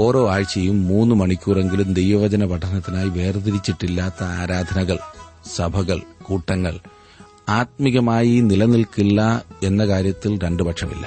ഓരോ ആഴ്ചയും മൂന്ന് മണിക്കൂറെങ്കിലും ദൈവവചന പഠനത്തിനായി വേർതിരിച്ചിട്ടില്ലാത്ത ആരാധനകൾ സഭകൾ കൂട്ടങ്ങൾ ആത്മികമായി നിലനിൽക്കില്ല എന്ന കാര്യത്തിൽ രണ്ടു പക്ഷമില്ല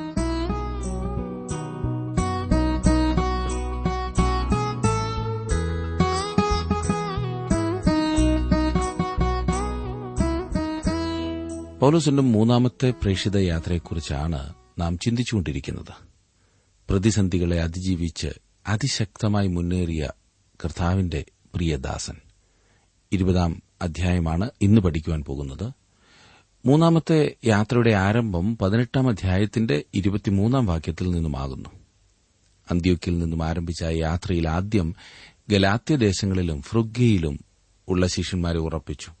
പൗലോസിന്റെ മൂന്നാമത്തെ പ്രേക്ഷിത യാത്രയെക്കുറിച്ചാണ് നാം ചിന്തിച്ചുകൊണ്ടിരിക്കുന്നത്. പ്രതിസന്ധികളെ അതിജീവിച്ച് അതിശക്തമായി മുന്നേറിയ കർത്താവിന്റെ പ്രിയദാസൻ. ഇരുപതാം അധ്യായമാണ് ഇന്ന് പഠിക്കുവാൻ പോകുന്നത്. മൂന്നാമത്തെ യാത്രയുടെ ആരംഭം പതിനെട്ടാം അധ്യായത്തിന്റെ ഇരുപത്തിമൂന്നാം വാക്യത്തിൽ നിന്നുമാകുന്നു. അന്ത്യോക്കിൽ നിന്നും ആരംഭിച്ച യാത്രയിൽ ആദ്യം ഗലാത്യദേശങ്ങളിലും ഫ്രുഗ്ഗയിലും ഉള്ള ശിഷ്യന്മാരെ ഉറപ്പിച്ചു.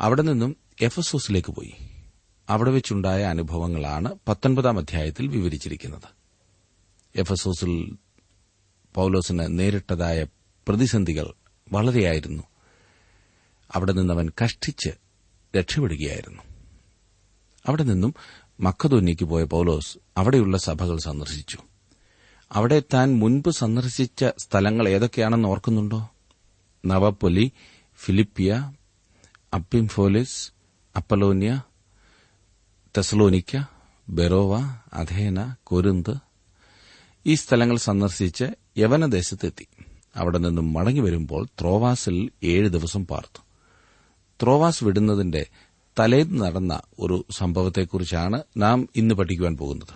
അവിടെ നിന്നും എഫസോസിലേക്ക് പോയി. അവിടെ വെച്ചുണ്ടായ അനുഭവങ്ങളാണ് പത്തൊൻപതാം അധ്യായത്തിൽ വിവരിച്ചിരിക്കുന്നത്. എഫസോസിൽ പൌലോസിന് നേരിട്ടതായ പ്രതിസന്ധികൾ വളരെയായിരുന്നു. അവിടെ നിന്നവൻ കഷ്ടിച്ച് രക്ഷപ്പെടുകയായിരുന്നു. അവിടെ നിന്നും മക്കതോന്നിക്ക് പോയ പൌലോസ് അവിടെയുള്ള സഭകൾ സന്ദർശിച്ചു. അവിടെ താൻ മുൻപ് സന്ദർശിച്ച സ്ഥലങ്ങൾ ഏതൊക്കെയാണെന്ന് ഓർക്കുന്നുണ്ടോ? നവപ്പൊലി ഫിലിപ്പിയ അപ്പിംഫോലിസ് അപ്പലോന്യ തെസലോനിക്ക ബെറോവ അധേന കൊരുന്ത് ഈ സ്ഥലങ്ങൾ സന്ദർശിച്ച് യവനദേശത്തെത്തി അവിടെ നിന്നും മടങ്ങി വരുമ്പോൾ ത്രോവാസിൽ ഏഴ് ദിവസം പാർത്തു. ത്രോവാസ് വിടുന്നതിന്റെ തലേന്ന് നടന്ന ഒരു സംഭവത്തെക്കുറിച്ചാണ് നാം ഇന്ന് പഠിക്കുവാൻ പോകുന്നത്.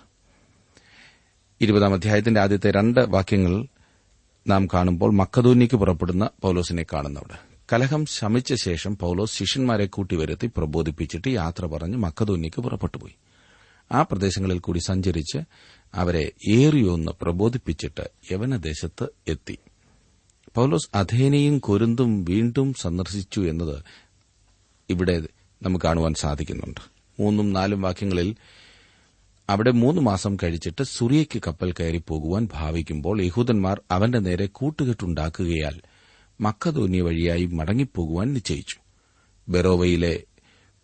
ഇരുപതാം അധ്യായത്തിന്റെ ആദ്യത്തെ രണ്ട് വാക്യങ്ങൾ നാം കാണുമ്പോൾ മക്കതൂന്നിക്ക് പുറപ്പെടുന്ന പൌലോസിനെ കാണുന്നവിടെ കലഹം ശമിച്ച ശേഷം പൌലോസ് ശിഷ്യന്മാരെ കൂട്ടിവരുത്തി പ്രബോധിപ്പിച്ചിട്ട് യാത്ര പറഞ്ഞ് മക്കതോന്നിക്ക് പുറപ്പെട്ടുപോയി. ആ പ്രദേശങ്ങളിൽ കൂടി സഞ്ചരിച്ച് അവരെ ഏറിയൊന്ന് പ്രബോധിപ്പിച്ചിട്ട് യവനദേശത്ത് എത്തി. പൌലോസ് അധേനയും കൊരുന്തും വീണ്ടും സന്ദർശിച്ചു എന്നത് ഇവിടെ നമുക്ക് കാണുവാൻ സാധിക്കുന്നുണ്ട്. മൂന്നും നാലും വാക്യങ്ങളിൽ അവിടെ മൂന്ന് മാസം കഴിച്ചിട്ട് സുറിയയ്ക്ക് കപ്പൽ കയറി പോകുവാൻ ഭാവിക്കുമ്പോൾ യഹൂദന്മാർ അവന്റെ നേരെ കൂട്ടുകെട്ടുണ്ടാക്കുകയാൽ മക്കതോന്യ വഴിയായി മടങ്ങിപ്പോകുവാൻ നിശ്ചയിച്ചു. ബെറോവയിലെ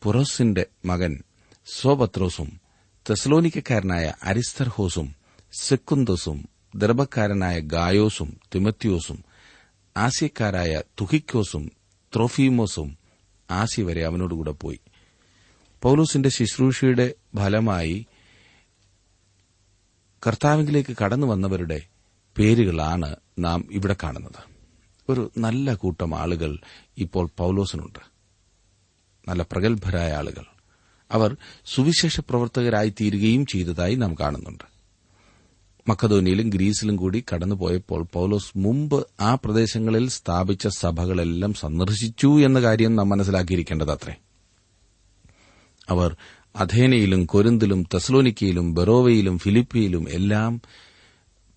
പുറോസിന്റെ മകൻ സോപത്രോസും തെസ്ലോനിക്കാരനായ അരിസ്തർഹോസും സെക്കുന്തോസും ദർഭക്കാരനായ ഗായോസും തിമത്യോസും ആസ്യക്കാരായ തുഹിക്കോസും ത്രോഫീമോസും ആസി വരെ അവനോടുകൂടെ പോയി. പൌലോസിന്റെ ശുശ്രൂഷയുടെ ഫലമായി കർത്താവിലേക്ക് കടന്നു വന്നവരുടെ പേരുകളാണ് നാം ഇവിടെ കാണുന്നത്. ഒരു നല്ല കൂട്ടം ആളുകൾ ഇപ്പോൾ പൌലോസിനുണ്ട്. നല്ല പ്രഗത്ഭരായ ആളുകൾ. അവർ സുവിശേഷ പ്രവർത്തകരായി തീരുകയും ചെയ്തതായി നാം കാണുന്നുണ്ട്. മക്കധോനിയിലും ഗ്രീസിലും കൂടി കടന്നുപോയപ്പോൾ പൌലോസ് മുമ്പ് ആ പ്രദേശങ്ങളിൽ സ്ഥാപിച്ച സഭകളെല്ലാം സന്ദർശിച്ചു എന്ന കാര്യം നാം മനസ്സിലാക്കിയിരിക്കേണ്ടതത്രേ. അവർ അഥേനയിലും കൊരിന്തിലും തെസ്ലോനിക്കയിലും ബെറോവയിലും ഫിലിപ്പിയിലും എല്ലാം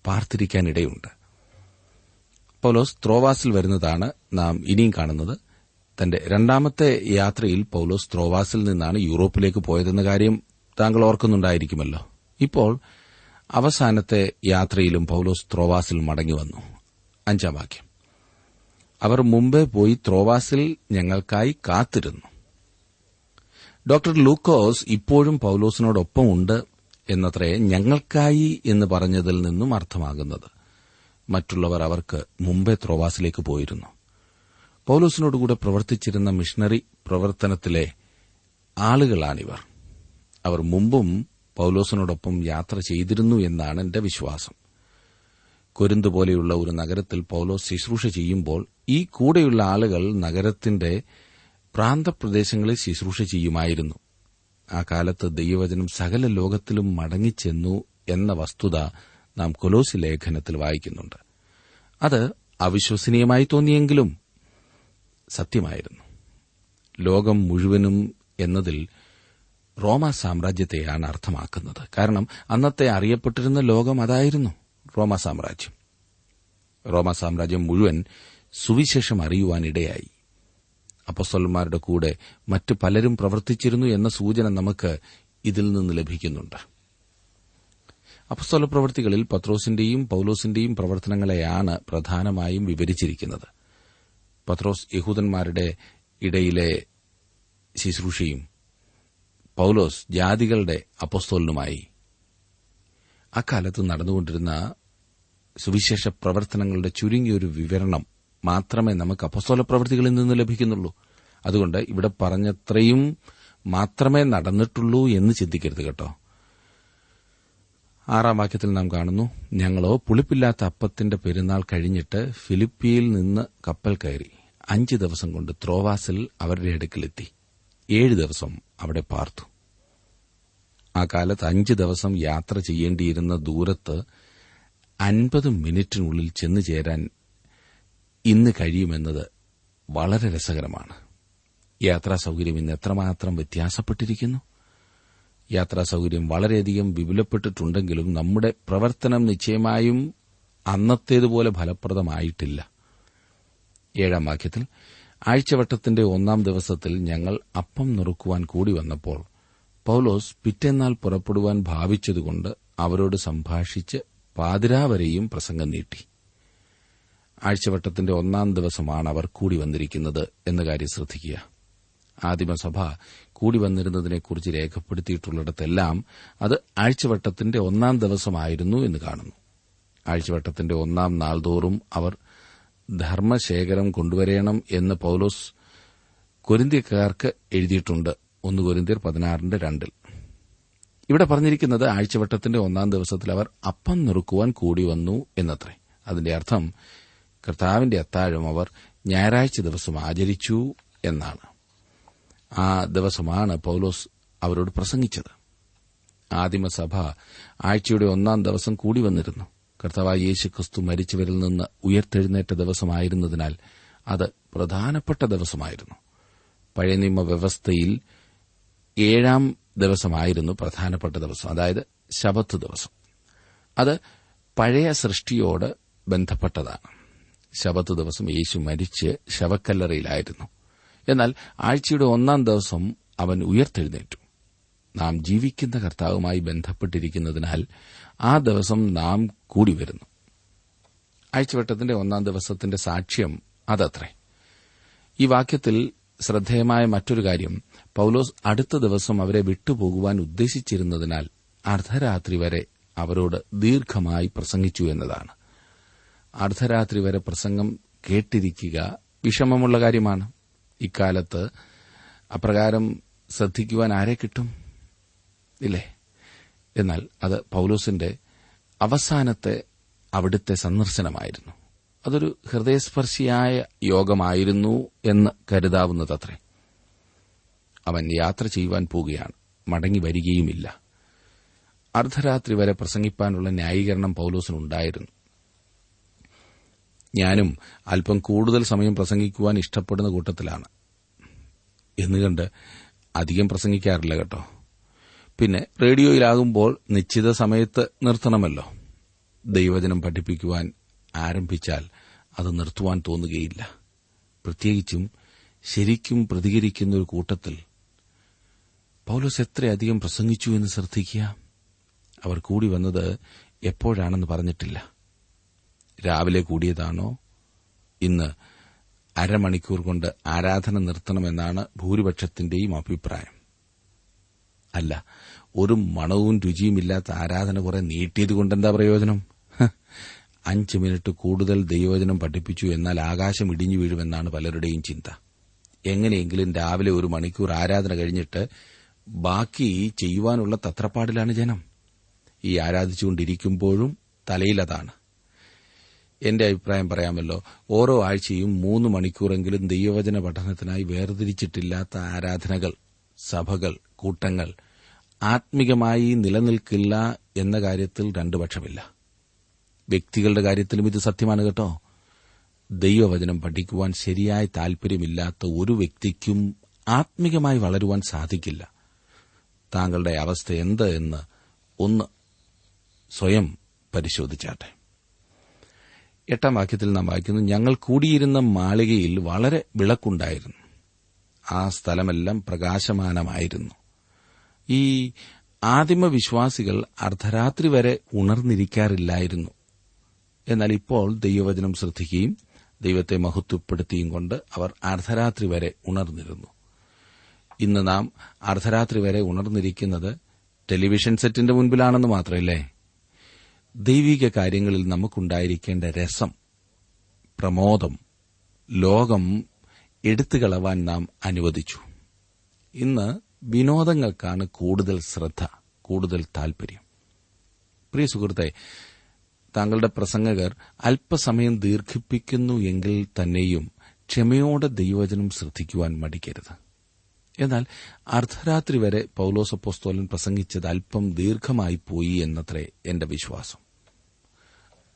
പാർത്തിരിക്കാനിടയുണ്ട്. പൌലോസ് ത്രോവാസിൽ വരുന്നതാണ് നാം ഇനിയും കാണുന്നത്. തന്റെ രണ്ടാമത്തെ യാത്രയിൽ പൌലോസ് ത്രോവാസിൽ നിന്നാണ് യൂറോപ്പിലേക്ക് പോയതെന്ന കാര്യം താങ്കൾ ഓർക്കുന്നുണ്ടായിരിക്കുമല്ലോ. ഇപ്പോൾ അവസാനത്തെ യാത്രയിലും പൌലോസ് ത്രോവാസിൽ മടങ്ങി വന്നു. അഞ്ചാം വാക്യം. അവർ മുമ്പേ പോയി ത്രോവാസിൽ ഞങ്ങൾക്കായി കാത്തിരുന്നു. ഡോക്ടർ ലൂക്കോസ് ഇപ്പോഴും പൌലോസിനോടൊപ്പമുണ്ട് എന്നത്രേ ഞങ്ങൾക്കായി എന്ന് പറഞ്ഞതിൽ നിന്നും അർത്ഥമാകുന്നത്. മറ്റുള്ളവർ അവർക്ക് മുമ്പേ ത്രോവാസിലേക്ക് പോയിരുന്നു. പൌലോസിനോടുകൂടെ പ്രവർത്തിച്ചിരുന്ന മിഷണറി പ്രവർത്തനത്തിലെ ആളുകളാണിവർ. അവർ മുമ്പും പൌലോസിനോടൊപ്പം യാത്ര ചെയ്തിരുന്നു എന്നാണ് എന്റെ വിശ്വാസം. കൊരിന്ത് പോലെയുള്ള ഒരു നഗരത്തിൽ പൌലോസ് ശുശ്രൂഷ ചെയ്യുമ്പോൾ ഈ കൂടെയുള്ള ആളുകൾ നഗരത്തിന്റെ പ്രാന്തപ്രദേശങ്ങളിൽ ശുശ്രൂഷ ചെയ്യുമായിരുന്നു. ആ കാലത്ത് ദൈവവചനം സകല ലോകത്തിലും മടങ്ങിച്ചെന്നു എന്ന വസ്തുത നാം കൊലോസി ലേഖനത്തിൽ വായിക്കുന്നുണ്ട്. അത് അവിശ്വസനീയമായി തോന്നിയെങ്കിലും സത്യമായിരുന്നു. ലോകം മുഴുവനും എന്നതിൽ റോമ സാമ്രാജ്യത്തെയാണ് അർത്ഥമാക്കുന്നത്. കാരണം അന്നത്തെ അറിയപ്പെട്ടിരുന്ന ലോകം അതായിരുന്നു റോമ സാമ്രാജ്യം. റോമ സാമ്രാജ്യം മുഴുവൻ സുവിശേഷം അറിയുവാനിടയായി. അപ്പസ്വലന്മാരുടെ കൂടെ മറ്റു പലരും പ്രവർത്തിച്ചിരുന്നു എന്ന സൂചന നമുക്ക് ഇതിൽ നിന്ന് ലഭിക്കുന്നുണ്ട്. അപ്പസ്തോല പ്രവൃത്തികളിൽ പത്രോസിന്റെയും പൌലോസിന്റെയും പ്രവർത്തനങ്ങളെയാണ് പ്രധാനമായും വിവരിച്ചിരിക്കുന്നത്. പത്രോസ് യഹൂദന്മാരുടെ ഇടയിലെ ശുശ്രൂഷയും പൌലോസ് ജാതികളുടെ അപ്പസ്തോലിനുമായി. അക്കാലത്ത് നടന്നുകൊണ്ടിരുന്ന സുവിശേഷ പ്രവർത്തനങ്ങളുടെ ചുരുങ്ങിയൊരു വിവരണം മാത്രമേ നമുക്ക് അപ്പസ്തോല പ്രവൃത്തികളിൽ നിന്ന് ലഭിക്കുന്നുള്ളൂ. അതുകൊണ്ട് ഇവിടെ പറഞ്ഞത്രയും മാത്രമേ നടന്നിട്ടുള്ളൂ എന്ന് ചിന്തിക്കരുത് കേട്ടോ. ആറാം വാക്യത്തിൽ നാം കാണുന്നു ഞങ്ങളോ പുളിപ്പില്ലാത്ത അപ്പത്തിന്റെ പെരുന്നാൾ കഴിഞ്ഞിട്ട് ഫിലിപ്പിയിൽ നിന്ന് കപ്പൽ കയറി അഞ്ച് ദിവസം കൊണ്ട് ത്രോവാസിൽ അവരുടെ അടുക്കിലെത്തി. ഏഴ് ദിവസം അവിടെ പാർത്തു. ആ കാലത്ത് അഞ്ച് ദിവസം യാത്ര ചെയ്യേണ്ടിയിരുന്ന ദൂരത്ത് അൻപത് മിനിറ്റിനുള്ളിൽ ചെന്നു ചേരാൻ ഇന്ന് കഴിയുമെന്നത് വളരെ രസകരമാണ്. യാത്രാ സൌകര്യം ഇന്ന് എത്രമാത്രം വ്യത്യാസപ്പെട്ടിരിക്കുന്നു? യാത്രാ സൌകര്യം വളരെയധികം വിപുലപ്പെട്ടിട്ടുണ്ടെങ്കിലും നമ്മുടെ പ്രവർത്തനം നിശ്ചയമായും അന്നത്തേതുപോലെ ഫലപ്രദമായിട്ടില്ല. ഏഴാം വാക്യത്തിൽ ആഴ്ചവട്ടത്തിന്റെ ഒന്നാം ദിവസത്തിൽ ഞങ്ങൾ അപ്പം നുറുക്കുവാൻ കൂടി വന്നപ്പോൾ പൌലോസ് പിറ്റെന്നാൾ പുറപ്പെടുവാൻ ഭാവിച്ചതുകൊണ്ട് അവരോട് സംഭാഷിച്ച് പാതിരാവരെയും പ്രസംഗം നീട്ടി. ആഴ്ചവട്ടത്തിന്റെ ഒന്നാം ദിവസമാണ് അവർ കൂടി വന്നിരിക്കുന്നത് എന്ന കാര്യം ശ്രദ്ധിക്കുക. ആദിമസഭ കൂടി വന്നിരുന്നതിനെക്കുറിച്ച് രേഖപ്പെടുത്തിയിട്ടുള്ളിടത്തെല്ലാം അത് ആഴ്ചവട്ടത്തിന്റെ ഒന്നാം ദിവസമായിരുന്നു എന്ന് കാണുന്നു. ആഴ്ചവട്ടത്തിന്റെ ഒന്നാം നാൾതോറും അവർ ധർമ്മശേഖരം കൊണ്ടുവരേണം എന്ന് പൌലോസ് കൊരിന്ത്യക്കാർക്ക് എഴുതിയിട്ടുണ്ട്. ഒന്ന് കൊരിന്ത്യർ പതിനാറിന്റെ രണ്ടിൽ. ഇവിടെ പറഞ്ഞിരിക്കുന്നത് ആഴ്ചവട്ടത്തിന്റെ ഒന്നാം ദിവസത്തിൽ അവർ അപ്പം നുറുക്കുവാൻ കൂടി വന്നു എന്നത്രേ. അതിന്റെ അർത്ഥം കർത്താവിന്റെ അത്താഴം അവർ ഞായറാഴ്ച ദിവസം ആചരിച്ചു എന്നാണ്. ആ ദിവസമാണ് പൌലോസ് അവരോട് പ്രസംഗിച്ചത്. ആദിമസഭ ആഴ്ചയുടെ ഒന്നാം ദിവസം കൂടി വന്നിരുന്നു. കർത്താവായ യേശു ക്രിസ്തു മരിച്ചവരിൽ നിന്ന് ഉയർത്തെഴുന്നേറ്റ ദിവസമായിരുന്നതിനാൽ അത് പ്രധാനപ്പെട്ട ദിവസമായിരുന്നു. പഴയ നിയമ വ്യവസ്ഥയിൽ ഏഴാം ദിവസമായിരുന്നു പ്രധാനപ്പെട്ട ദിവസം അതായത് ശബത്ത് ദിവസം. അത് പഴയ സൃഷ്ടിയോട് ബന്ധപ്പെട്ടതാണ്. ശബത്ത് ദിവസം യേശു മരിച്ച് ശവക്കല്ലറയിലായിരുന്നു. എന്നാൽ ആഴ്ചയുടെ ഒന്നാം ദിവസം അവൻ ഉയർത്തെഴുന്നേറ്റു. നാം ജീവിക്കുന്ന കർത്താവുമായി ബന്ധപ്പെട്ടിരിക്കുന്നതിനാൽ ആ ദിവസം നാം കൂടി വരുന്നു. ആഴ്ചവട്ടത്തിന്റെ ഒന്നാം ദിവസത്തിന്റെ സാക്ഷ്യം അതത്രേ. ഈ വാക്യത്തിൽ ശ്രദ്ധേയമായ മറ്റൊരു കാര്യം പൌലോസ് അടുത്ത ദിവസം അവരെ വിട്ടുപോകുവാൻ ഉദ്ദേശിച്ചിരുന്നതിനാൽ അർദ്ധരാത്രി വരെ അവരോട് ദീർഘമായി പ്രസംഗിച്ചു എന്നതാണ്. അർദ്ധരാത്രി വരെ പ്രസംഗം കേട്ടിരിക്കുക വിഷമമുള്ള കാര്യമാണ്. ഇക്കാലത്ത് അപ്രകാരം ശ്രദ്ധിക്കുവാൻ ആരെ കിട്ടും? ഇല്ലേ? എന്നാൽ അത് പൌലോസിന്റെ അവസാനത്തെ അവിടുത്തെ സന്ദർശനമായിരുന്നു. അതൊരു ഹൃദയസ്പർശിയായ യോഗമായിരുന്നു എന്ന് കരുതാവുന്നതത്രേ. അവൻ യാത്ര ചെയ്യുവാൻ പോവുകയാണ്. മടങ്ങി വരികയുമില്ല. അർദ്ധരാത്രി വരെ പ്രസംഗിപ്പാനുള്ള ന്യായീകരണം പൌലോസിനുണ്ടായിരുന്നു. ഞാനും അല്പം കൂടുതൽ സമയം പ്രസംഗിക്കുവാൻ ഇഷ്ടപ്പെടുന്ന കൂട്ടത്തിലാണ്. എന്നുകണ്ട് അധികം പ്രസംഗിക്കാറില്ല കേട്ടോ. പിന്നെ റേഡിയോയിലാകുമ്പോൾ നിശ്ചിത സമയത്ത് നിർത്തണമല്ലോ. ദൈവജനം പഠിപ്പിക്കുവാൻ ആരംഭിച്ചാൽ അത് നിർത്തുവാൻ തോന്നുകയില്ല. പ്രത്യേകിച്ചും ശരിക്കും പ്രതികരിക്കുന്ന ഒരു കൂട്ടത്തിൽ. പൌലോസ് എത്രയധികം പ്രസംഗിച്ചു എന്ന് ശ്രദ്ധിക്കുക? അവർ കൂടി വന്നത് എപ്പോഴാണെന്ന് പറഞ്ഞിട്ടില്ല. രാവിലെ കൂടിയതാണോ? ഇന്ന് അരമണിക്കൂർ കൊണ്ട് ആരാധന നിർത്തണമെന്നാണ് ഭൂരിപക്ഷത്തിന്റെയും അഭിപ്രായം. അല്ല ഒരു മണവും രുചിയുമില്ലാത്ത ആരാധന കുറെ നീട്ടിയത് കൊണ്ടെന്താ പ്രയോജനം? അഞ്ച് മിനിറ്റ് കൂടുതൽ ദൈവവചനം പഠിപ്പിച്ചു എന്നാൽ ആകാശം ഇടിഞ്ഞു വീഴുമെന്നാണ് പലരുടെയും ചിന്ത. എങ്ങനെയെങ്കിലും രാവിലെ ഒരു മണിക്കൂർ ആരാധന കഴിഞ്ഞിട്ട് ബാക്കി ചെയ്യുവാനുള്ള തത്രപ്പാടിലാണ് ജനം. ഈ ആരാധിച്ചുകൊണ്ടിരിക്കുമ്പോഴും തലയിലതാണ് എന്റെ അഭിപ്രായം പറയാമല്ലോ. ഓരോ ആഴ്ചയും മൂന്ന് മണിക്കൂറെങ്കിലും ദൈവവചന പഠനത്തിനായി വേർതിരിച്ചിട്ടില്ലാത്ത ആരാധനകൾ സഭകൾ കൂട്ടങ്ങൾ ആത്മീകമായി നിലനിൽക്കില്ല എന്ന കാര്യത്തിൽ രണ്ടു പക്ഷമില്ല. വ്യക്തികളുടെ കാര്യത്തിലും ഇത് സത്യമാണ് കേട്ടോ. ദൈവവചനം പഠിക്കുവാൻ ശരിയായ താൽപര്യമില്ലാത്ത ഒരു വ്യക്തിക്കും ആത്മീകമായി വളരുവാൻ സാധിക്കില്ല. താങ്കളുടെ അവസ്ഥ എന്ത് എന്ന് ഒന്ന് സ്വയം പരിശോധിച്ചാട്ടെ. എട്ടാം വാക്യത്തിൽ നാം വായിക്കുന്നു ഞങ്ങൾ കൂടിയിരുന്ന മാളികയിൽ വളരെ വിളക്കുണ്ടായിരുന്നു. ആ സ്ഥലമെല്ലാം പ്രകാശമാനമായിരുന്നു. ഈ ആദിമ വിശ്വാസികൾ അർദ്ധരാത്രി വരെ ഉണർന്നിരിക്കാറില്ലായിരുന്നു. എന്നാൽ ഇപ്പോൾ ദൈവവചനം ശ്രദ്ധിക്കുകയും ദൈവത്തെ മഹത്വപ്പെടുത്തിയും കൊണ്ട് അവർ അർദ്ധരാത്രി വരെ ഉണർന്നിരുന്നു. ഇന്ന് നാം അർദ്ധരാത്രി വരെ ഉണർന്നിരിക്കുന്നത് ടെലിവിഷൻ സെറ്റിന്റെ മുൻപിലാണെന്ന് മാത്രമല്ലേ? ദൈവിക കാര്യങ്ങളിൽ നമുക്കുണ്ടായിരിക്കേണ്ട രസം പ്രമോദം ലോകം എടുത്തുകളവാൻ നാം അനുവദിച്ചു. ഇന്ന് വിനോദങ്ങൾക്കാണ് കൂടുതൽ ശ്രദ്ധ കൂടുതൽ താൽപര്യം. പ്രിയ സുഹൃത്തെ താങ്കളുടെ പ്രസംഗകർ അല്പസമയം ദീർഘിപ്പിക്കുന്നു എങ്കിൽ തന്നെയും ക്ഷമയോടെ ദൈവവചനം ശ്രദ്ധിക്കുവാൻ മടിക്കരുത്. എന്നാൽ അർദ്ധരാത്രി വരെ പൌലോസപ്പോസ്തോലൻ പ്രസംഗിച്ചത് അല്പം ദീർഘമായി പോയി എന്നത്രേ എന്റെ വിശ്വാസം.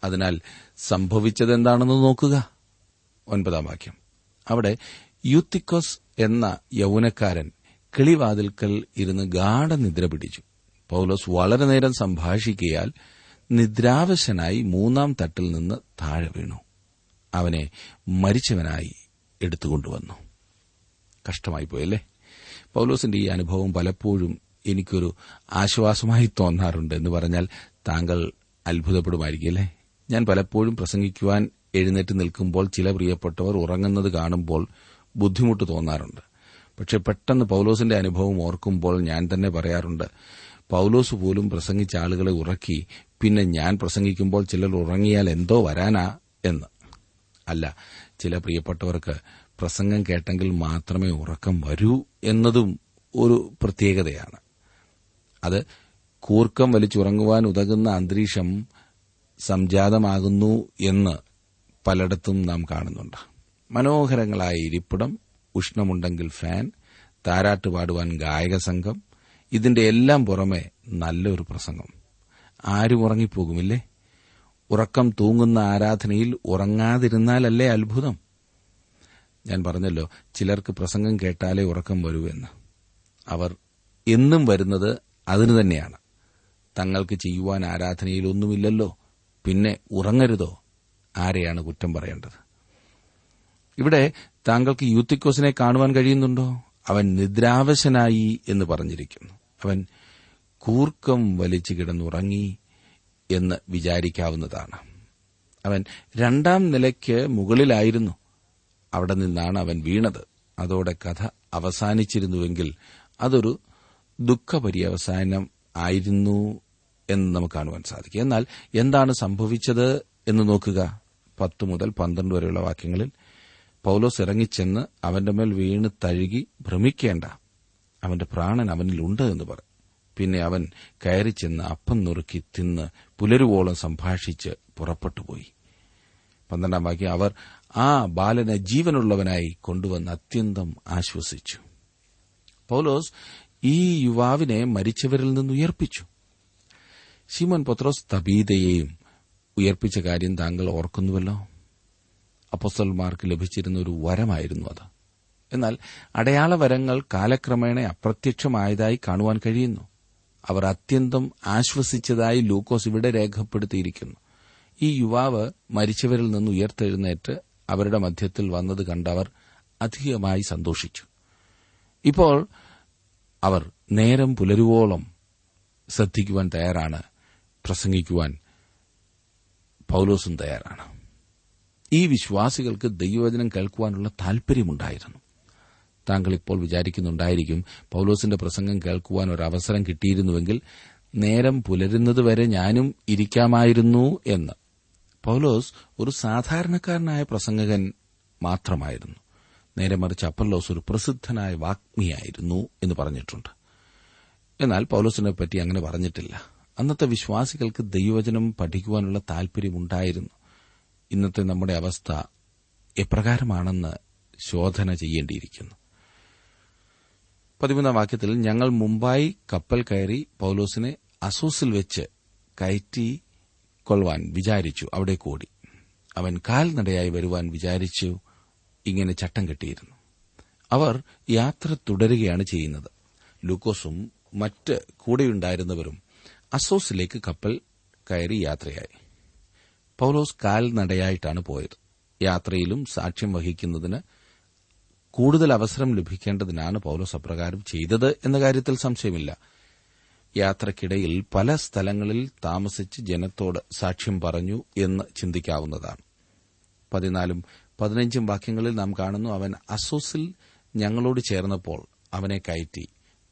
അതിനാൽ സംഭവിച്ചതെന്താണെന്ന് നോക്കുക. ഒൻപതാം വാക്യം. അവിടെ യൂത്തിക്കോസ് എന്ന യൗവനക്കാരൻ കിളിവാതിൽക്കൽ ഇരുന്ന് ഗാഠനിദ്ര പിടിച്ചു. പൌലോസ് വളരെ നേരം സംഭാഷിക്കയാൽ നിദ്രാവശനായി മൂന്നാം തട്ടിൽ നിന്ന് താഴെ വീണു. അവനെ മരിച്ചവനായി എടുത്തുകൊണ്ടുവന്നു. കഷ്ടമായി പോയല്ലേ? പൌലോസിന്റെ ഈ അനുഭവം പലപ്പോഴും എനിക്കൊരു ആശ്വാസമായി തോന്നാറുണ്ട് എന്ന് പറഞ്ഞാൽ താങ്കൾ അത്ഭുതപ്പെടുമായിരിക്കും ഞാൻ പലപ്പോഴും പ്രസംഗിക്കുവാൻ എഴുന്നേറ്റ് നിൽക്കുമ്പോൾ ചില പ്രിയപ്പെട്ടവർ ഉറങ്ങുന്നത് കാണുമ്പോൾ ബുദ്ധിമുട്ട് തോന്നാറുണ്ട്. പക്ഷെ പെട്ടെന്ന് പൌലോസിന്റെ അനുഭവം ഓർക്കുമ്പോൾ ഞാൻ തന്നെ പറയാറുണ്ട് പൌലോസ് പോലും പ്രസംഗിച്ച ആളുകളെ ഉറക്കി പിന്നെ ഞാൻ പ്രസംഗിക്കുമ്പോൾ ചിലർ ഉറങ്ങിയാൽ എന്തോ വരാനാ എന്ന്. അല്ല ചില പ്രിയപ്പെട്ടവർക്ക് പ്രസംഗം കേട്ടെങ്കിൽ മാത്രമേ ഉറക്കം വരൂ എന്നതും ഒരു പ്രത്യേകതയാണ്. അത് കൂർക്കം വലിച്ചുറങ്ങുവാൻ ഉതകുന്ന അന്തരീക്ഷം സംജാതമാകുന്നു എന്ന് പലയിടത്തും നാം കാണുന്നുണ്ട്. മനോഹരങ്ങളായ ഇരിപ്പിടം ഉഷ്ണമുണ്ടെങ്കിൽ ഫാൻ താരാട്ട് പാടുവാൻ ഗായക സംഘം ഇതിന്റെ എല്ലാം പുറമെ നല്ലൊരു പ്രസംഗം. ആരും ഉറങ്ങിപ്പോകുമില്ലേ? ഉറക്കം തൂങ്ങുന്ന ആരാധനയിൽ ഉറങ്ങാതിരുന്നാലല്ലേ അത്ഭുതം? ഞാൻ പറഞ്ഞല്ലോ ചിലർക്ക് പ്രസംഗം കേട്ടാലേ ഉറക്കം വരൂ എന്ന്. അവർ എന്നും വരുന്നത് അതിനു തന്നെയാണ്. തങ്ങൾക്ക് ചെയ്യുവാൻ ആരാധനയിൽ ഒന്നുമില്ലല്ലോ പിന്നെ ഉറങ്ങരുതോ? ആരെയാണ് കുറ്റം പറയേണ്ടത്? ഇവിടെ താങ്കൾക്ക് യൂത്തിക്കോസിനെ കാണുവാൻ കഴിയുന്നുണ്ടോ? അവൻ നിദ്രാവശനായി എന്ന് പറഞ്ഞിരിക്കുന്നു. അവൻ കൂർക്കം വലിച്ചു കിടന്നുറങ്ങി എന്ന് വിചാരിക്കാവുന്നതാണ്. അവൻ രണ്ടാം നിലയ്ക്ക് മുകളിലായിരുന്നു. അവിടെ നിന്നാണ് അവൻ വീണത്. അതോടെ കഥ അവസാനിച്ചിരുന്നുവെങ്കിൽ അതൊരു ദുഃഖപര്യവസാനം ആയിരുന്നു എന്ന് നമുക്ക് കാണുവാൻ സാധിക്കും. എന്നാൽ എന്താണ് സംഭവിച്ചത് എന്ന് നോക്കുക. പത്ത് മുതൽ പന്ത്രണ്ട് വരെയുള്ള വാക്യങ്ങളിൽ പൌലോസ് ഇറങ്ങിച്ചെന്ന് അവന്റെ മേൽ വീണ് തഴുകി ഭ്രമിക്കേണ്ട. അവന്റെ പ്രാണൻ അവനിലുണ്ട് എന്ന് പറയും പിന്നെ അവൻ കയറിച്ചെന്ന് അപ്പം നുറുക്കി തിന്ന് പുലരുവോളം സംഭാഷിച്ച് പുറപ്പെട്ടുപോയി. പന്ത്രണ്ടാം വാക്യം അവർ ആ ബാലനെ ജീവനുള്ളവനായി കൊണ്ടുവന്ന് അത്യന്തം ആശ്വസിച്ചു. പൌലോസ് ഈ യുവാവിനെ മരിച്ചവരിൽ നിന്ന് ഉയർപ്പിച്ചു. ശിമൻ പത്രോസ് തബീതയെയും ഉയർപ്പിച്ച കാര്യം താങ്കൾ ഓർക്കുന്നുവല്ലോ? അപ്പൊസൽമാർക്ക് ലഭിച്ചിരുന്ന ഒരു വരമായിരുന്നു അത്. എന്നാൽ അടയാള വരങ്ങൾ കാലക്രമേണ അപ്രത്യക്ഷമായതായി കാണുവാൻ കഴിയുന്നു. അവർ അത്യന്തം ആശ്വസിച്ചതായി ലൂക്കോസ് ഇവിടെ രേഖപ്പെടുത്തിയിരിക്കുന്നു. ഈ യുവാവ് മരിച്ചവരിൽ നിന്ന് ഉയർത്തെഴുന്നേറ്റ് അവരുടെ മധ്യത്തിൽ വന്നത് കണ്ടവർ അധികമായി സന്തോഷിച്ചു. ഇപ്പോൾ അവർ നേരം പുലരുവോളം ശ്രദ്ധിക്കുവാൻ തയ്യാറാണ് പ്രസംഗിക്കുവാൻ പൌലോസും തയ്യാറാണ്. ഈ വിശ്വാസികൾക്ക് ദൈവവചനം കേൾക്കുവാനുള്ള താൽപര്യമുണ്ടായിരുന്നു. താങ്കൾ ഇപ്പോൾ വിചാരിക്കുന്നുണ്ടായിരിക്കും പൌലോസിന്റെ പ്രസംഗം കേൾക്കുവാൻ ഒരു അവസരം കിട്ടിയിരുന്നുവെങ്കിൽ നേരം പുലരുന്നതുവരെ ഞാനും ഇരിക്കാമായിരുന്നു എന്ന്. പൌലോസ് ഒരു സാധാരണക്കാരനായ പ്രസംഗകൻ മാത്രമായിരുന്നു. നേരെ മറിച്ച് അപ്പല്ലോസ് ഒരു പ്രസിദ്ധനായ വാഗ്മിയായിരുന്നു എന്ന് പറഞ്ഞിട്ടുണ്ട്. എന്നാൽ പൌലോസിനെ പറ്റി അങ്ങനെ പറഞ്ഞിട്ടില്ല. അന്നത്തെ വിശ്വാസികൾക്ക് ദൈവവചനം പഠിക്കുവാനുള്ള താൽപര്യമുണ്ടായിരുന്നു. ഇന്നത്തെ നമ്മുടെ അവസ്ഥ എപ്രകാരമാണെന്ന് ശോധന ചെയ്യേണ്ടിയിരിക്കുന്നു. പതിമൂന്നാം വാക്യത്തിൽ ഞങ്ങൾ മുംബൈ കപ്പൽ കയറി പൌലോസിനെ അസൂസിൽ വെച്ച് കയറ്റി കൊള്ളുവാൻ വിചാരിച്ചു. അവിടെ കൂടി. അവൻ കാൽനടയായി വരുവാൻ വിചാരിച്ചു. ഇങ്ങനെ ചട്ടം കെട്ടിയിരുന്നു. അവർ യാത്ര തുടരുകയാണ് ചെയ്യുന്നത്. ലൂക്കോസും മറ്റ് കൂടെയുണ്ടായിരുന്നവരും അസോസിലേക്ക് കപ്പൽ കയറി യാത്രയായി. പൌലോസ് കാൽനടയായിട്ടാണ് പോയത്. യാത്രയിലും സാക്ഷ്യം വഹിക്കുന്നതിന് കൂടുതൽ അവസരം ലഭിക്കേണ്ടതിനാണ് പൌലോസ് അപ്രകാരം ചെയ്തത് എന്ന കാര്യത്തിൽ സംശയമില്ല. യാത്രക്കിടയിൽ പല സ്ഥലങ്ങളിൽ താമസിച്ച് ജനത്തോട് സാക്ഷ്യം പറഞ്ഞു എന്ന് ചിന്തിക്കാവുന്നതാണ്. പതിനാലും പതിനഞ്ചും വാക്യങ്ങളിൽ നാം കാണുന്നു അവൻ അസോസിൽ ഞങ്ങളോട് ചേർന്നപ്പോൾ അവനെ കയറ്റി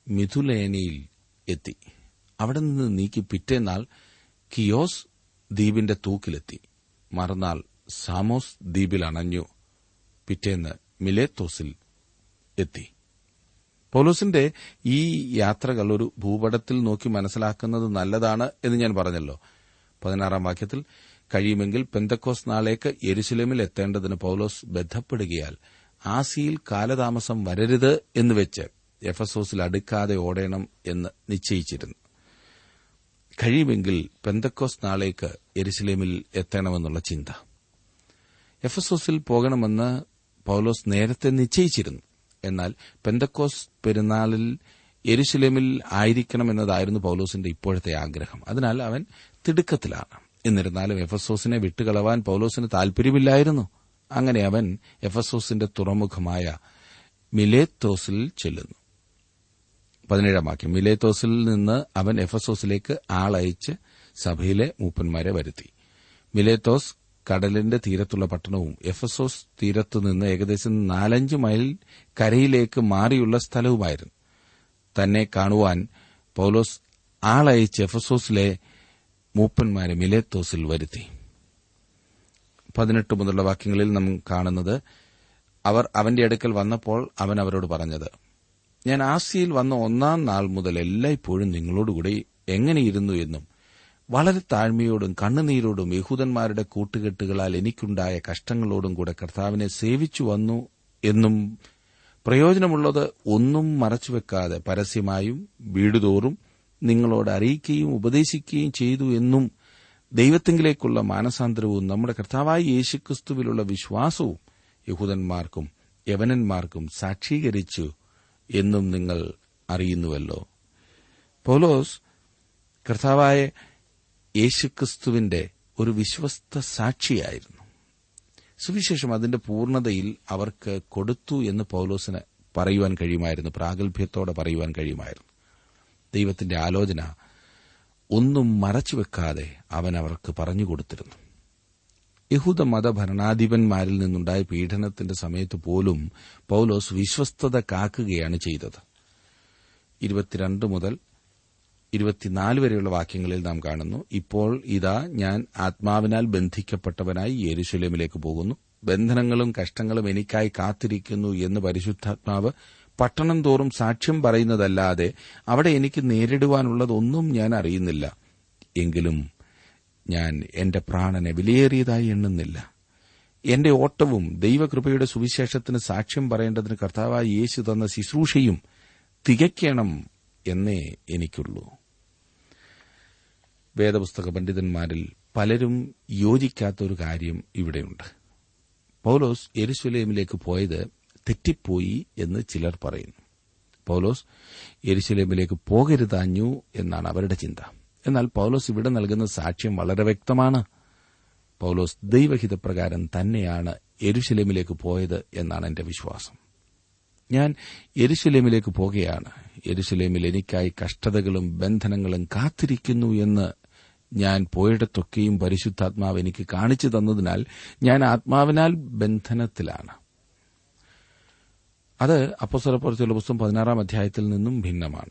മിഥുലേനയിൽ എത്തി. അവിടെ നിന്ന് നീക്കി പിറ്റേന്നാൾ കിയോസ് ദ്വീപിന്റെ തൂക്കിലെത്തി. മറുനാൾ സാമോസ് ദ്വീപിൽ അണഞ്ഞു. പിറ്റേന്ന് മിലേത്തോസിൽ എത്തി. പൗലോസിന്റെ ഈ യാത്രകൾ ഒരു ഭൂപടത്തിൽ നോക്കി മനസ്സിലാക്കുന്നത് നല്ലതാണ് എന്ന് ഞാൻ പറഞ്ഞല്ലോ. പതിനാറാം വാക്യത്തിൽ കഴിയുമെങ്കിൽ പെന്തക്കോസ് നാളേക്ക് യെരുശലേമിൽ എത്തേണ്ടതിന് പൌലോസ് ബന്ധപ്പെടുകയാൽ ആസിയിൽ കാലതാമസം വരരുത് എന്ന് വെച്ച് എഫസോസിൽ അടുക്കാതെ ഓടേണം എന്ന് നിശ്ചയിച്ചിരുന്നു. കഴിയുമെങ്കിൽ പെന്തക്കോസ് നാളേക്ക് എരുസലേമിൽ എത്തണമെന്നുള്ള ചിന്ത. എഫസോസിൽ പോകണമെന്ന് പൌലോസ് നേരത്തെ നിശ്ചയിച്ചിരുന്നു. എന്നാൽ പെന്തക്കോസ് പെരുന്നാളിൽ യെരുശലേമിൽ ആയിരിക്കണമെന്നതായിരുന്നു പൌലോസിന്റെ ഇപ്പോഴത്തെ ആഗ്രഹം. അതിനാൽ അവൻ തിടുക്കത്തിലാണ്. എന്നിരുന്നാലും എഫസോസിനെ വിട്ടുകളവാൻ പൌലോസിന് താൽപര്യമില്ലായിരുന്നു. അങ്ങനെ അവൻ എഫസോസിന്റെ തുറമുഖമായ മിലേത്തോസിൽ ചെല്ലുന്നു. പതിനേഴാം വാക്യം. മിലേത്തോസിൽ നിന്ന് അവൻ എഫസോസിലേക്ക് ആളയച്ച് സഭയിലെ മൂപ്പന്മാരെ വരുത്തി. മിലേത്തോസ് കടലിന്റെ തീരത്തുള്ള പട്ടണവും എഫസോസ് തീരത്തുനിന്ന് ഏകദേശം നാലഞ്ച് മൈൽ കരയിലേക്ക് മാറിയുള്ള സ്ഥലവുമായിരുന്നു. തന്നെ കാണുവാൻ പൌലോസ് ആളയച്ച് എഫസോസിലെ മൂപ്പന്മാരെ മിലേത്തോസിൽ വരുത്തി. പതിനെട്ട് മുതലുള്ള വാക്യങ്ങളിൽ നാം കാണുന്നത് അവർ അവന്റെ അടുക്കൽ വന്നപ്പോൾ അവൻ അവരോട് പറഞ്ഞത് ഞാൻ ആസിയിൽ വന്ന ഒന്നാം നാൾ മുതൽ എല്ലായ്പ്പോഴും നിങ്ങളോടുകൂടി എങ്ങനെയിരുന്നു എന്നും വളരെ താഴ്മയോടും കണ്ണുനീരോടും യഹൂദന്മാരുടെ കൂട്ടുകെട്ടുകളാൽ എനിക്കുണ്ടായ കഷ്ടങ്ങളോടും കൂടെ കർത്താവിനെ സേവിച്ചു വന്നു എന്നും പ്രയോജനമുള്ളത് ഒന്നും മറച്ചുവെക്കാതെ പരസ്യമായും വീടുതോറും നിങ്ങളോട് അറിയിക്കുകയും ഉപദേശിക്കുകയും ചെയ്തു എന്നും ദൈവത്തെങ്കിലേക്കുള്ള മാനസാന്തരവും നമ്മുടെ കർത്താവായ യേശുക്രിസ്തുവിലുള്ള വിശ്വാസവും യഹൂദന്മാർക്കും യവനന്മാർക്കും സാക്ഷീകരിച്ചു എന്നും നിങ്ങൾ അറിയുന്നുവല്ലോ. പൗലോസ് കർത്താവായ യേശുക്രിസ്തുവിന്റെ ഒരു വിശ്വസ്ത സാക്ഷിയായിരുന്നു. സുവിശേഷം അതിന്റെ പൂർണതയിൽ അവർക്ക് കൊടുത്തു എന്ന് പൌലോസിന് പറയുവാൻ കഴിയുമായിരുന്നു പ്രാഗൽഭ്യത്തോടെ പറയുവാൻ കഴിയുമായിരുന്നു. ദൈവത്തിന്റെ ആലോചന ഒന്നും മറച്ചുവെക്കാതെ അവൻ അവർക്ക് പറഞ്ഞുകൊടുത്തിരുന്നു യഹൂദ മതഭരണാധിപന്മാരിൽ നിന്നുണ്ടായ പീഡനത്തിന്റെ സമയത്ത് പോലും പൌലോസ് വിശ്വസ്തത കാക്കുകയാണ് ചെയ്തത്. ഇരുപത്തിരണ്ട് മുതൽ ഇരുപത്തിനാല് വരെയുള്ള വാക്യങ്ങളിൽ നാം കാണുന്നു ഇപ്പോൾ ഇതാ ഞാൻ ആത്മാവിനാൽ ബന്ധിക്കപ്പെട്ടവനായി യേരുശലേമിലേക്ക് പോകുന്നു. ബന്ധനങ്ങളും കഷ്ടങ്ങളും എനിക്കായി കാത്തിരിക്കുന്നു എന്ന് പരിശുദ്ധാത്മാവ് പട്ടണം തോറും സാക്ഷ്യം പറയുന്നതല്ലാതെ അവിടെ എനിക്ക് നേരിടുവാനുള്ളതൊന്നും ഞാൻ അറിയുന്നില്ല. എങ്കിലും ഞാൻ എന്റെ പ്രാണനെ വിലയേറിയതായി എണ്ണുന്നില്ല. എന്റെ ഓട്ടവും ദൈവകൃപയുടെ സുവിശേഷത്തിന് സാക്ഷ്യം പറയേണ്ടതിന് കർത്താവായ യേശു തന്ന ശുശ്രൂഷയും തികയ്ക്കണം എന്നേ എനിക്കുള്ളൂ. വേദപുസ്തക പണ്ഡിതന്മാരിൽ പലരും യോജിക്കാത്ത ഒരു കാര്യം ഇവിടെയുണ്ട്. പൌലോസ് എരുശലേമിലേക്ക് പോയത് തെറ്റിപ്പോയി എന്ന് ചിലർ പറയുന്നു. പൌലോസ് എരുശലേമിലേക്ക് പോകരുതാഞ്ഞു എന്നാണ് അവരുടെ ചിന്ത. എന്നാൽ പൌലോസ് ഇവിടെ നൽകുന്ന സാക്ഷ്യം വളരെ വ്യക്തമാണ്. പൌലോസ് ദൈവഹിതപ്രകാരം തന്നെയാണ് എരുശലേമിലേക്ക് പോയത് എന്നാണ് എന്റെ വിശ്വാസം. ഞാൻ എരുശലേമിലേക്ക് പോകുകയാണ് എരുശലേമിൽ എനിക്കായി കഷ്ടതകളും ബന്ധനങ്ങളും കാത്തിരിക്കുന്നു എന്ന് ഞാൻ പോയിടത്തൊക്കെയും പരിശുദ്ധാത്മാവ് എനിക്ക് കാണിച്ചു തന്നതിനാൽ ഞാൻ ആത്മാവിനാൽ ബന്ധനത്തിലാണ്. അത് അപ്പസ്വലപ്പുറത്തുള്ള പുസ്തകം പതിനാറാം അധ്യായത്തിൽ നിന്നും ഭിന്നമാണ്.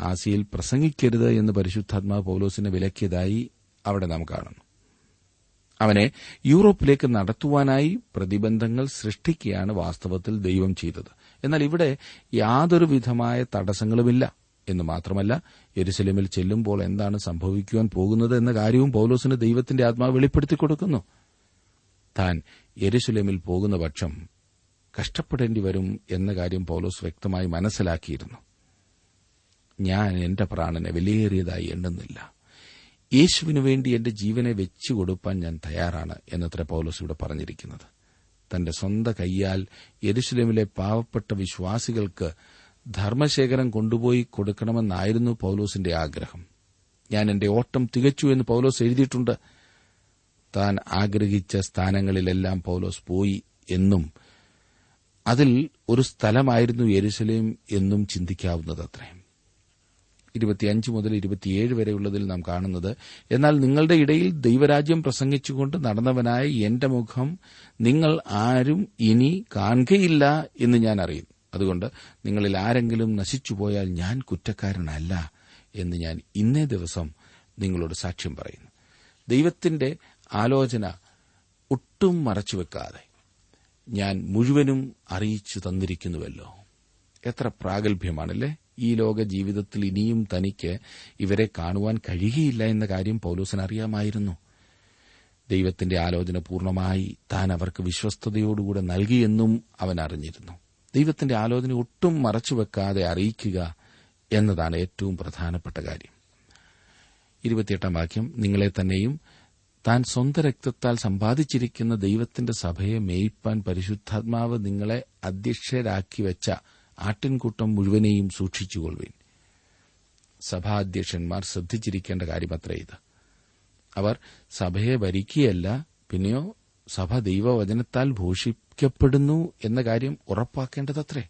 ആസിയിൽ പ്രസംഗിക്കരുത് എന്ന് പരിശുദ്ധാത്മാവ് പൌലോസിനെ വിലക്കിയതായി അവിടെ നാം കാണുന്നു. അവനെ യൂറോപ്പിലേക്ക് നടത്തുവാനായി പ്രതിബന്ധങ്ങൾ സൃഷ്ടിക്കുകയാണ് വാസ്തവത്തിൽ ദൈവം ചെയ്തത്. എന്നാൽ ഇവിടെ യാതൊരു വിധമായ തടസ്സങ്ങളുമില്ല. എന്ന് മാത്രമല്ല യെരുസലേമിൽ ചെല്ലുമ്പോൾ എന്താണ് സംഭവിക്കുവാൻ പോകുന്നത് എന്ന കാര്യവും പൌലോസിന് ദൈവത്തിന്റെ ആത്മാവ് വെളിപ്പെടുത്തി കൊടുക്കുന്നു. താൻ യെരുസലേമിൽ പോകുന്ന പക്ഷം കഷ്ടപ്പെടേണ്ടി വരും എന്ന കാര്യം പൌലോസ് വ്യക്തമായി മനസ്സിലാക്കിയിരുന്നു. ഞാൻ എന്റെ പ്രാണനെ വിലയേറിയതായി എണ്ണുന്നില്ല. യേശുവിനു വേണ്ടി എന്റെ ജീവനെ വെച്ചു കൊടുപ്പാൻ ഞാൻ തയ്യാറാണ് എന്നത്ര പൌലോസ് ഇവിടെ പറഞ്ഞിരിക്കുന്നത്. തന്റെ സ്വന്തം കൈയാൽ യരുസലമിലെ പാവപ്പെട്ട വിശ്വാസികൾക്ക് ധർമ്മശേഖരം കൊണ്ടുപോയി കൊടുക്കണമെന്നായിരുന്നു പൌലോസിന്റെ ആഗ്രഹം. ഞാൻ എന്റെ ഓട്ടം തികച്ചു എന്ന് പൌലോസ് എഴുതിയിട്ടുണ്ട്. താൻ ആഗ്രഹിച്ച സ്ഥാനങ്ങളിലെല്ലാം പൌലോസ് പോയി എന്നും അതിൽ ഒരു സ്ഥലമായിരുന്നു യെരുസലേം എന്നും ചിന്തിക്കാവുന്നതത്രേ. ഇരുപത്തിയഞ്ച് മുതൽ ഇരുപത്തിയേഴ് വരെയുള്ളതിൽ നാം കാണുന്നത് എന്നാൽ നിങ്ങളുടെ ഇടയിൽ ദൈവരാജ്യം പ്രസംഗിച്ചുകൊണ്ട് നടന്നവനായ എന്റെ മുഖം നിങ്ങൾ ആരും ഇനി കാണുകയില്ല എന്ന് ഞാൻ അറിയുന്നു. അതുകൊണ്ട് നിങ്ങളിൽ ആരെങ്കിലും നശിച്ചുപോയാൽ ഞാൻ കുറ്റക്കാരനല്ല എന്ന് ഞാൻ ഇന്നേ ദിവസം നിങ്ങളോട് സാക്ഷ്യം പറയുന്നു. ദൈവത്തിന്റെ ആലോചന ഒട്ടും മറച്ചുവെക്കാതെ ഞാൻ മുഴുവനും അറിയിച്ചു തന്നിരിക്കുന്നുവല്ലോ. എത്ര പ്രാഗൽഭ്യമാണല്ലേ? ഈ ലോക ജീവിതത്തിൽ ഇനിയും തനിക്ക് ഇവരെ കാണുവാൻ കഴിയുകയില്ല എന്ന കാര്യം പൌലോസിന് അറിയാമായിരുന്നു. ദൈവത്തിന്റെ ആലോചന പൂർണമായി താൻ അവർക്ക് വിശ്വസ്തയോടുകൂടെ നൽകിയെന്നും അവൻ അറിഞ്ഞിരുന്നു. ദൈവത്തിന്റെ ആലോചന ഒട്ടും മറച്ചു വെക്കാതെ അറിയിക്കുക എന്നതാണ് ഏറ്റവും പ്രധാനപ്പെട്ട കാര്യം. ഇരുപത്തിയെട്ടാം വാക്യം നിങ്ങളെ തന്നെയും താൻ സ്വന്തം രക്തത്താൽ സമ്പാദിച്ചിരിക്കുന്ന ദൈവത്തിന്റെ സഭയെ മേയിപ്പാൻ പരിശുദ്ധാത്മാവ് നിങ്ങളെ അധ്യക്ഷരാക്കി വെച്ച ആട്ടിൻകൂട്ടം മുഴുവനെയും സൂക്ഷിച്ചുകൊള്ളുവിൻ. സഭാധ്യക്ഷന്മാർ ശ്രദ്ധിച്ചിരിക്കേണ്ട കാര്യമത്രേ ഇത്. അവർ സഭയെ ഭരിക്കുകയല്ല പിന്നെയോ സഭ ദൈവവചനത്താൽ ഭൂഷിക്കപ്പെടുന്നു എന്ന കാര്യം ഉറപ്പാക്കേണ്ടതത്രേ.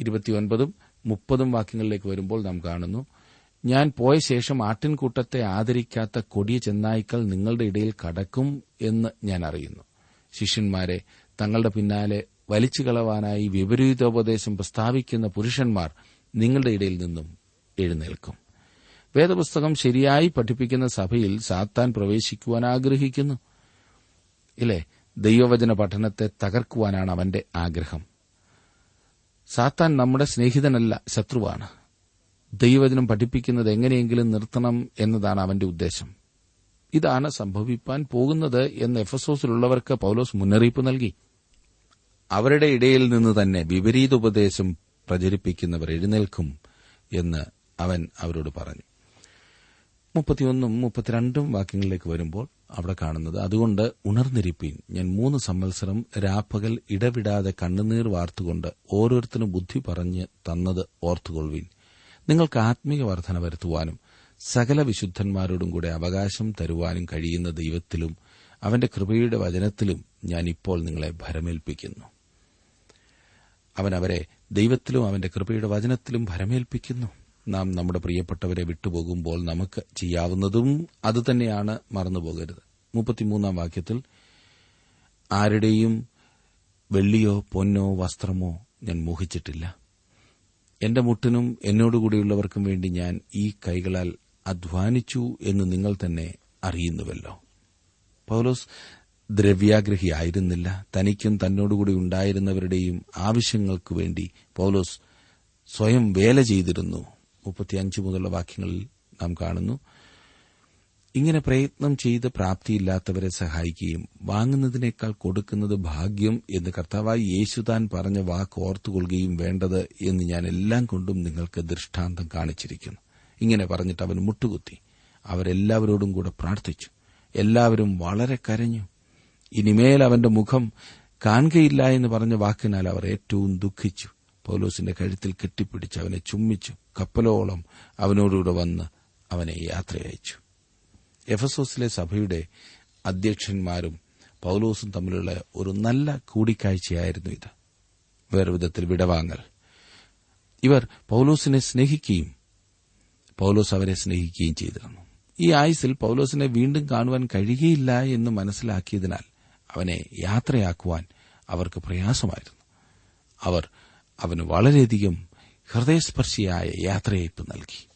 ഇരുപത്തിയൊൻപതും മുപ്പതും വാക്യങ്ങളിലേക്ക് വരുമ്പോൾ നാം കാണുന്നു ഞാൻ പോയ ശേഷം ആട്ടിൻകൂട്ടത്തെ ആദരിക്കാത്ത കൊടിയ ചെന്നായ്ക്കൾ നിങ്ങളുടെ ഇടയിൽ കടക്കും എന്ന് ഞാൻ അറിയുന്നു. ശിഷ്യന്മാരെ തങ്ങളുടെ പിന്നാലെ വലിച്ചു കളവാനായി വിപരീതോപദേശം പ്രസ്താവിക്കുന്ന പുരുഷന്മാർ നിങ്ങളുടെ ഇടയിൽ നിന്നും എഴുന്നേൽക്കും. വേദപുസ്തകം ശരിയായി പഠിപ്പിക്കുന്ന സഭയിൽ സാത്താൻ പ്രവേശിക്കുവാൻ ആഗ്രഹിക്കുന്നു. ഇല്ലേ? ദൈവവചന പഠനത്തെ തകർക്കുവാനാണ് അവന്റെ ആഗ്രഹം. സാത്താൻ നമ്മുടെ സ്നേഹിതനല്ല ശത്രുവാണ്. ദൈവവചനം പഠിപ്പിക്കുന്നത് എങ്ങനെയെങ്കിലും നിർത്തണം എന്നതാണ് അവന്റെ ഉദ്ദേശം. ഇതാണ് സംഭവിപ്പാൻ പോകുന്നത് എന്ന് എഫസോസിലുള്ളവർക്ക് പൌലോസ് മുന്നറിയിപ്പ് നൽകി. അവരുടെ ഇടയിൽ നിന്ന് തന്നെ വിപരീത ഉപദേശം പ്രചരിപ്പിക്കുന്നവർ എഴുന്നേൽക്കും എന്ന് അവൻ അവരോട് പറഞ്ഞു. മുപ്പത്തിയൊന്നും മുപ്പത്തിരണ്ടും വാക്യങ്ങളിലേക്ക് വരുമ്പോൾ അവിടെ കാണുന്നത്. അതുകൊണ്ട് ഉണർന്നിരിപ്പീൻ. ഞാൻ മൂന്ന് സംവത്സരം രാപ്പകൽ ഇടവിടാതെ കണ്ണുനീർ വാർത്തുകൊണ്ട് ഓരോരുത്തരും ബുദ്ധി പറഞ്ഞ് തന്നത് ഓർത്തുകൊള്ളുവീൻ. നിങ്ങൾക്ക് ആത്മീയ വർധന വരുത്തുവാനും സകല വിശുദ്ധന്മാരോടും കൂടെ അവകാശം തരുവാനും കഴിയുന്ന ദൈവത്തിലും അവന്റെ കൃപയുടെ വചനത്തിലും ഞാൻ ഇപ്പോൾ നിങ്ങളെ ഭരമേൽപ്പിക്കുന്നു. അവൻ അവരെ ദൈവത്തിലും അവന്റെ കൃപയുടെ വചനത്തിലും ഭരമേൽപ്പിക്കുന്നു. നാം നമ്മുടെ പ്രിയപ്പെട്ടവരെ വിട്ടുപോകുമ്പോൾ നമുക്ക് ചെയ്യാവുന്നതും അതുതന്നെയാണ് മറന്നുപോകരുത്. മുപ്പത്തിമൂന്നാം വാക്യത്തിൽ ആരുടെയും വെള്ളിയോ പൊന്നോ വസ്ത്രമോ ഞാൻ മോഹിച്ചിട്ടില്ല. എന്റെ മുട്ടിനും എന്നോടുകൂടിയുള്ളവർക്കും വേണ്ടി ഞാൻ ഈ കൈകളാൽ അധ്വാനിച്ചു എന്ന് നിങ്ങൾ തന്നെ അറിയുന്നുവല്ലോ. പൗലോസ് ദ്രവ്യാഗ്രഹിയായിരുന്നില്ല തനിക്കും തന്നോടുകൂടി ഉണ്ടായിരുന്നവരുടെയും ആവശ്യങ്ങൾക്കു വേണ്ടി പൗലോസ് സ്വയം വേല ചെയ്തിരുന്നു. മുപ്പത്തിയഞ്ച് മുതലുള്ള വാക്യങ്ങളിൽ നാം കാണുന്നു. ഇങ്ങനെ പ്രയത്നം ചെയ്ത് പ്രാപ്തിയില്ലാത്തവരെ സഹായിക്കുകയും വാങ്ങുന്നതിനേക്കാൾ കൊടുക്കുന്നത് ഭാഗ്യം എന്ന് കർത്താവായി യേശു താൻ പറഞ്ഞ വാക്ക് ഓർത്തുകൊള്ളുകയും വേണ്ടത് എന്ന് ഞാൻ എല്ലാം കൊണ്ടും നിങ്ങൾക്ക് ദൃഷ്ടാന്തം കാണിച്ചിരിക്കുന്നു. ഇങ്ങനെ പറഞ്ഞിട്ട് അവൻ മുട്ടുകുത്തി. അവരെല്ലാവരോടും കൂടെ പ്രാർത്ഥിച്ചു. എല്ലാവരും വളരെ കരഞ്ഞു. ഇനിമേൽ അവന്റെ മുഖം കാണുകയില്ല എന്ന് പറഞ്ഞ വാക്കിനാൽ അവർ ഏറ്റവും ദുഃഖിച്ചു. പൌലോസിന്റെ കഴുത്തിൽ കെട്ടിപ്പിടിച്ച് അവനെ ചുമ്മിച്ചു കപ്പലോളം അവനോടുകൂടെ വന്ന് അവനെ യാത്രയച്ചു എഫസോസിലെ സഭയുടെ അധ്യക്ഷന്മാരും പൌലോസും തമ്മിലുള്ള ഒരു നല്ല കൂടിക്കാഴ്ചയായിരുന്നു ഇത്. വേറെ വിധത്തിൽ വിടവാങ്ങൽ. ഇവർ പൌലോസിനെ സ്നേഹിക്കുകയും പൌലോസ് അവരെ സ്നേഹിക്കുകയും ചെയ്തിരുന്നു ഈ ആയുസിൽ പൌലോസിനെ വീണ്ടും കാണുവാൻ കഴിയുകയില്ല എന്ന് മനസ്സിലാക്കിയതിനാൽ അവനെ യാത്രയാക്കുവാൻ അവർക്ക് പ്രയാസമായിരുന്നു. അവർ അവന് വളരെയധികം ഹൃദയസ്പർശിയായ യാത്രയയപ്പ് നൽകി.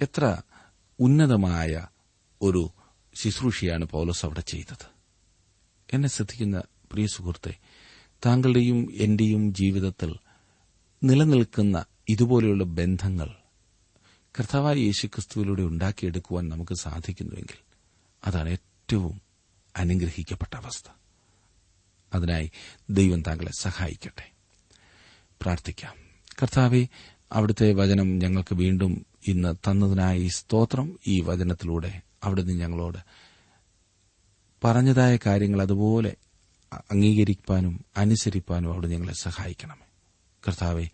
എത്ര ഉന്നതമായ ഒരു ശുശ്രൂഷയാണ് പൌലോസ് അവിടെ ചെയ്തത്. എന്നെ ശ്രദ്ധിക്കുന്ന പ്രിയ സുഹൃത്തെ താങ്കളുടെയും എന്റെയും ജീവിതത്തിൽ നിലനിൽക്കുന്ന ഇതുപോലെയുള്ള ബന്ധങ്ങൾ കർത്താവായ യേശുക്രിസ്തുവിലൂടെ ഉണ്ടാക്കിയെടുക്കുവാൻ നമുക്ക് സാധിക്കുന്നുവെങ്കിൽ അതാണ് ഏറ്റവും അനുഗ്രഹിക്കപ്പെട്ട അവസ്ഥ. അതിനായി ദൈവം താങ്കളെ സഹായിക്കട്ടെ. പ്രാർത്ഥിക്കാം. കർത്താവെ അവിടുത്തെ വചനം ഞങ്ങൾക്ക് വീണ്ടും ഇന്ന് തന്നതിനായി സ്തോത്രം ഈ വചനത്തിലൂടെ അവിടുന്ന് ഞങ്ങളോട് പറഞ്ഞതായ കാര്യങ്ങൾ അതുപോലെ അംഗീകരിക്കാനും അനുസരിപ്പാനും അവിടെ ഞങ്ങളെ സഹായിക്കണമേ. കർത്താവെ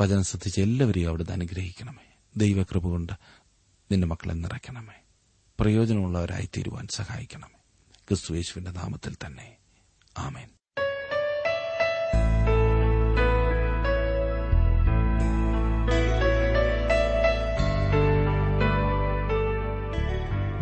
വചനം ശ്രദ്ധിച്ച് എല്ലാവരെയും അവിടുന്ന് അനുഗ്രഹിക്കണമേ. ദൈവകൃപ കൊണ്ട് നിന്റെ മക്കളെ നിറയ്ക്കണമേ. പ്രയോജനമുള്ളവരായി തീരുവാൻ സഹായിക്കണമേ. ക്രിസ്തു യേശുവിന്റെ നാമത്തിൽ തന്നെ. ആമേൻ.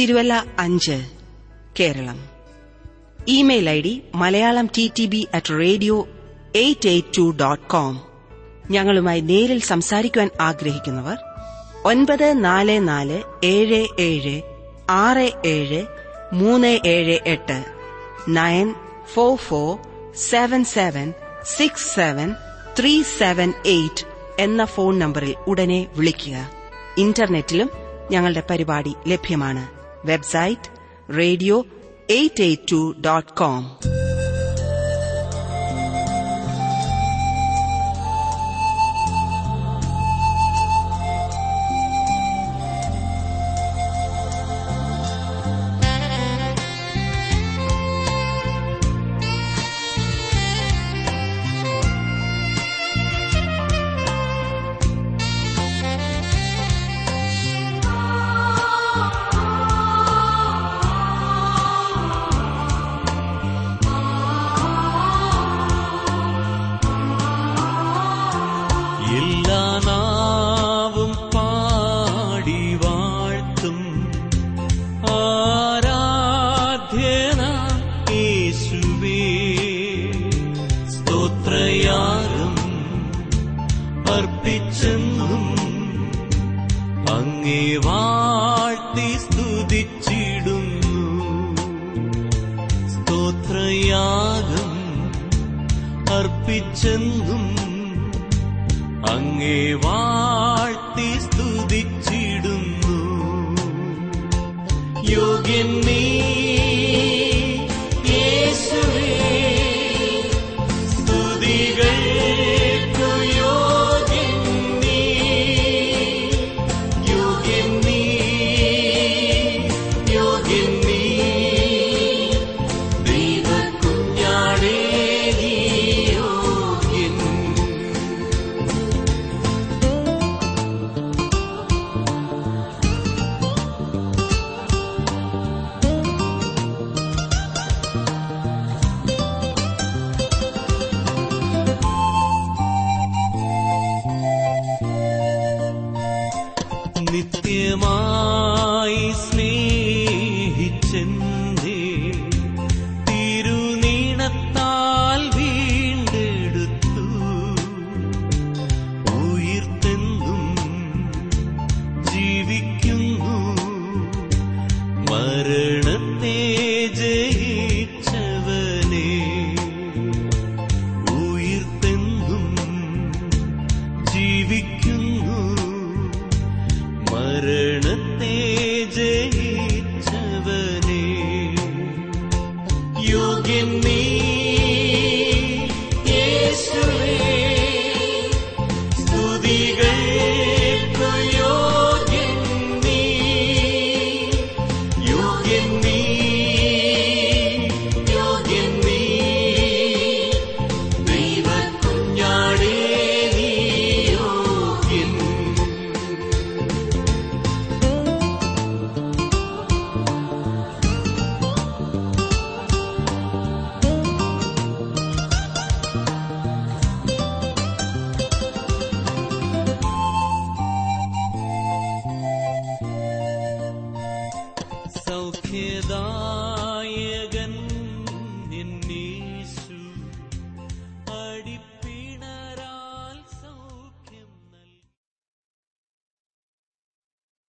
തിരുവല്ല അഞ്ച് Keralam. Email I D Malayalam T T B at radio eight eight two dot com. ഞങ്ങളുമായി നേരിൽ സംസാരിക്കുവാൻ ആഗ്രഹിക്കുന്നവർ ഒൻപത് നാല് നാല് ഏഴ് ഏഴ് ആറ് ഏഴ് മൂന്ന് ഏഴ് എട്ട് nine four four seven seven six seven three seven eight എന്ന ഫോൺ നമ്പറിൽ ഉടനെ വിളിക്കുക. ഇന്റർനെറ്റിലും ഞങ്ങളുടെ പരിപാടി ലഭ്യമാണ്. Website radio882.com.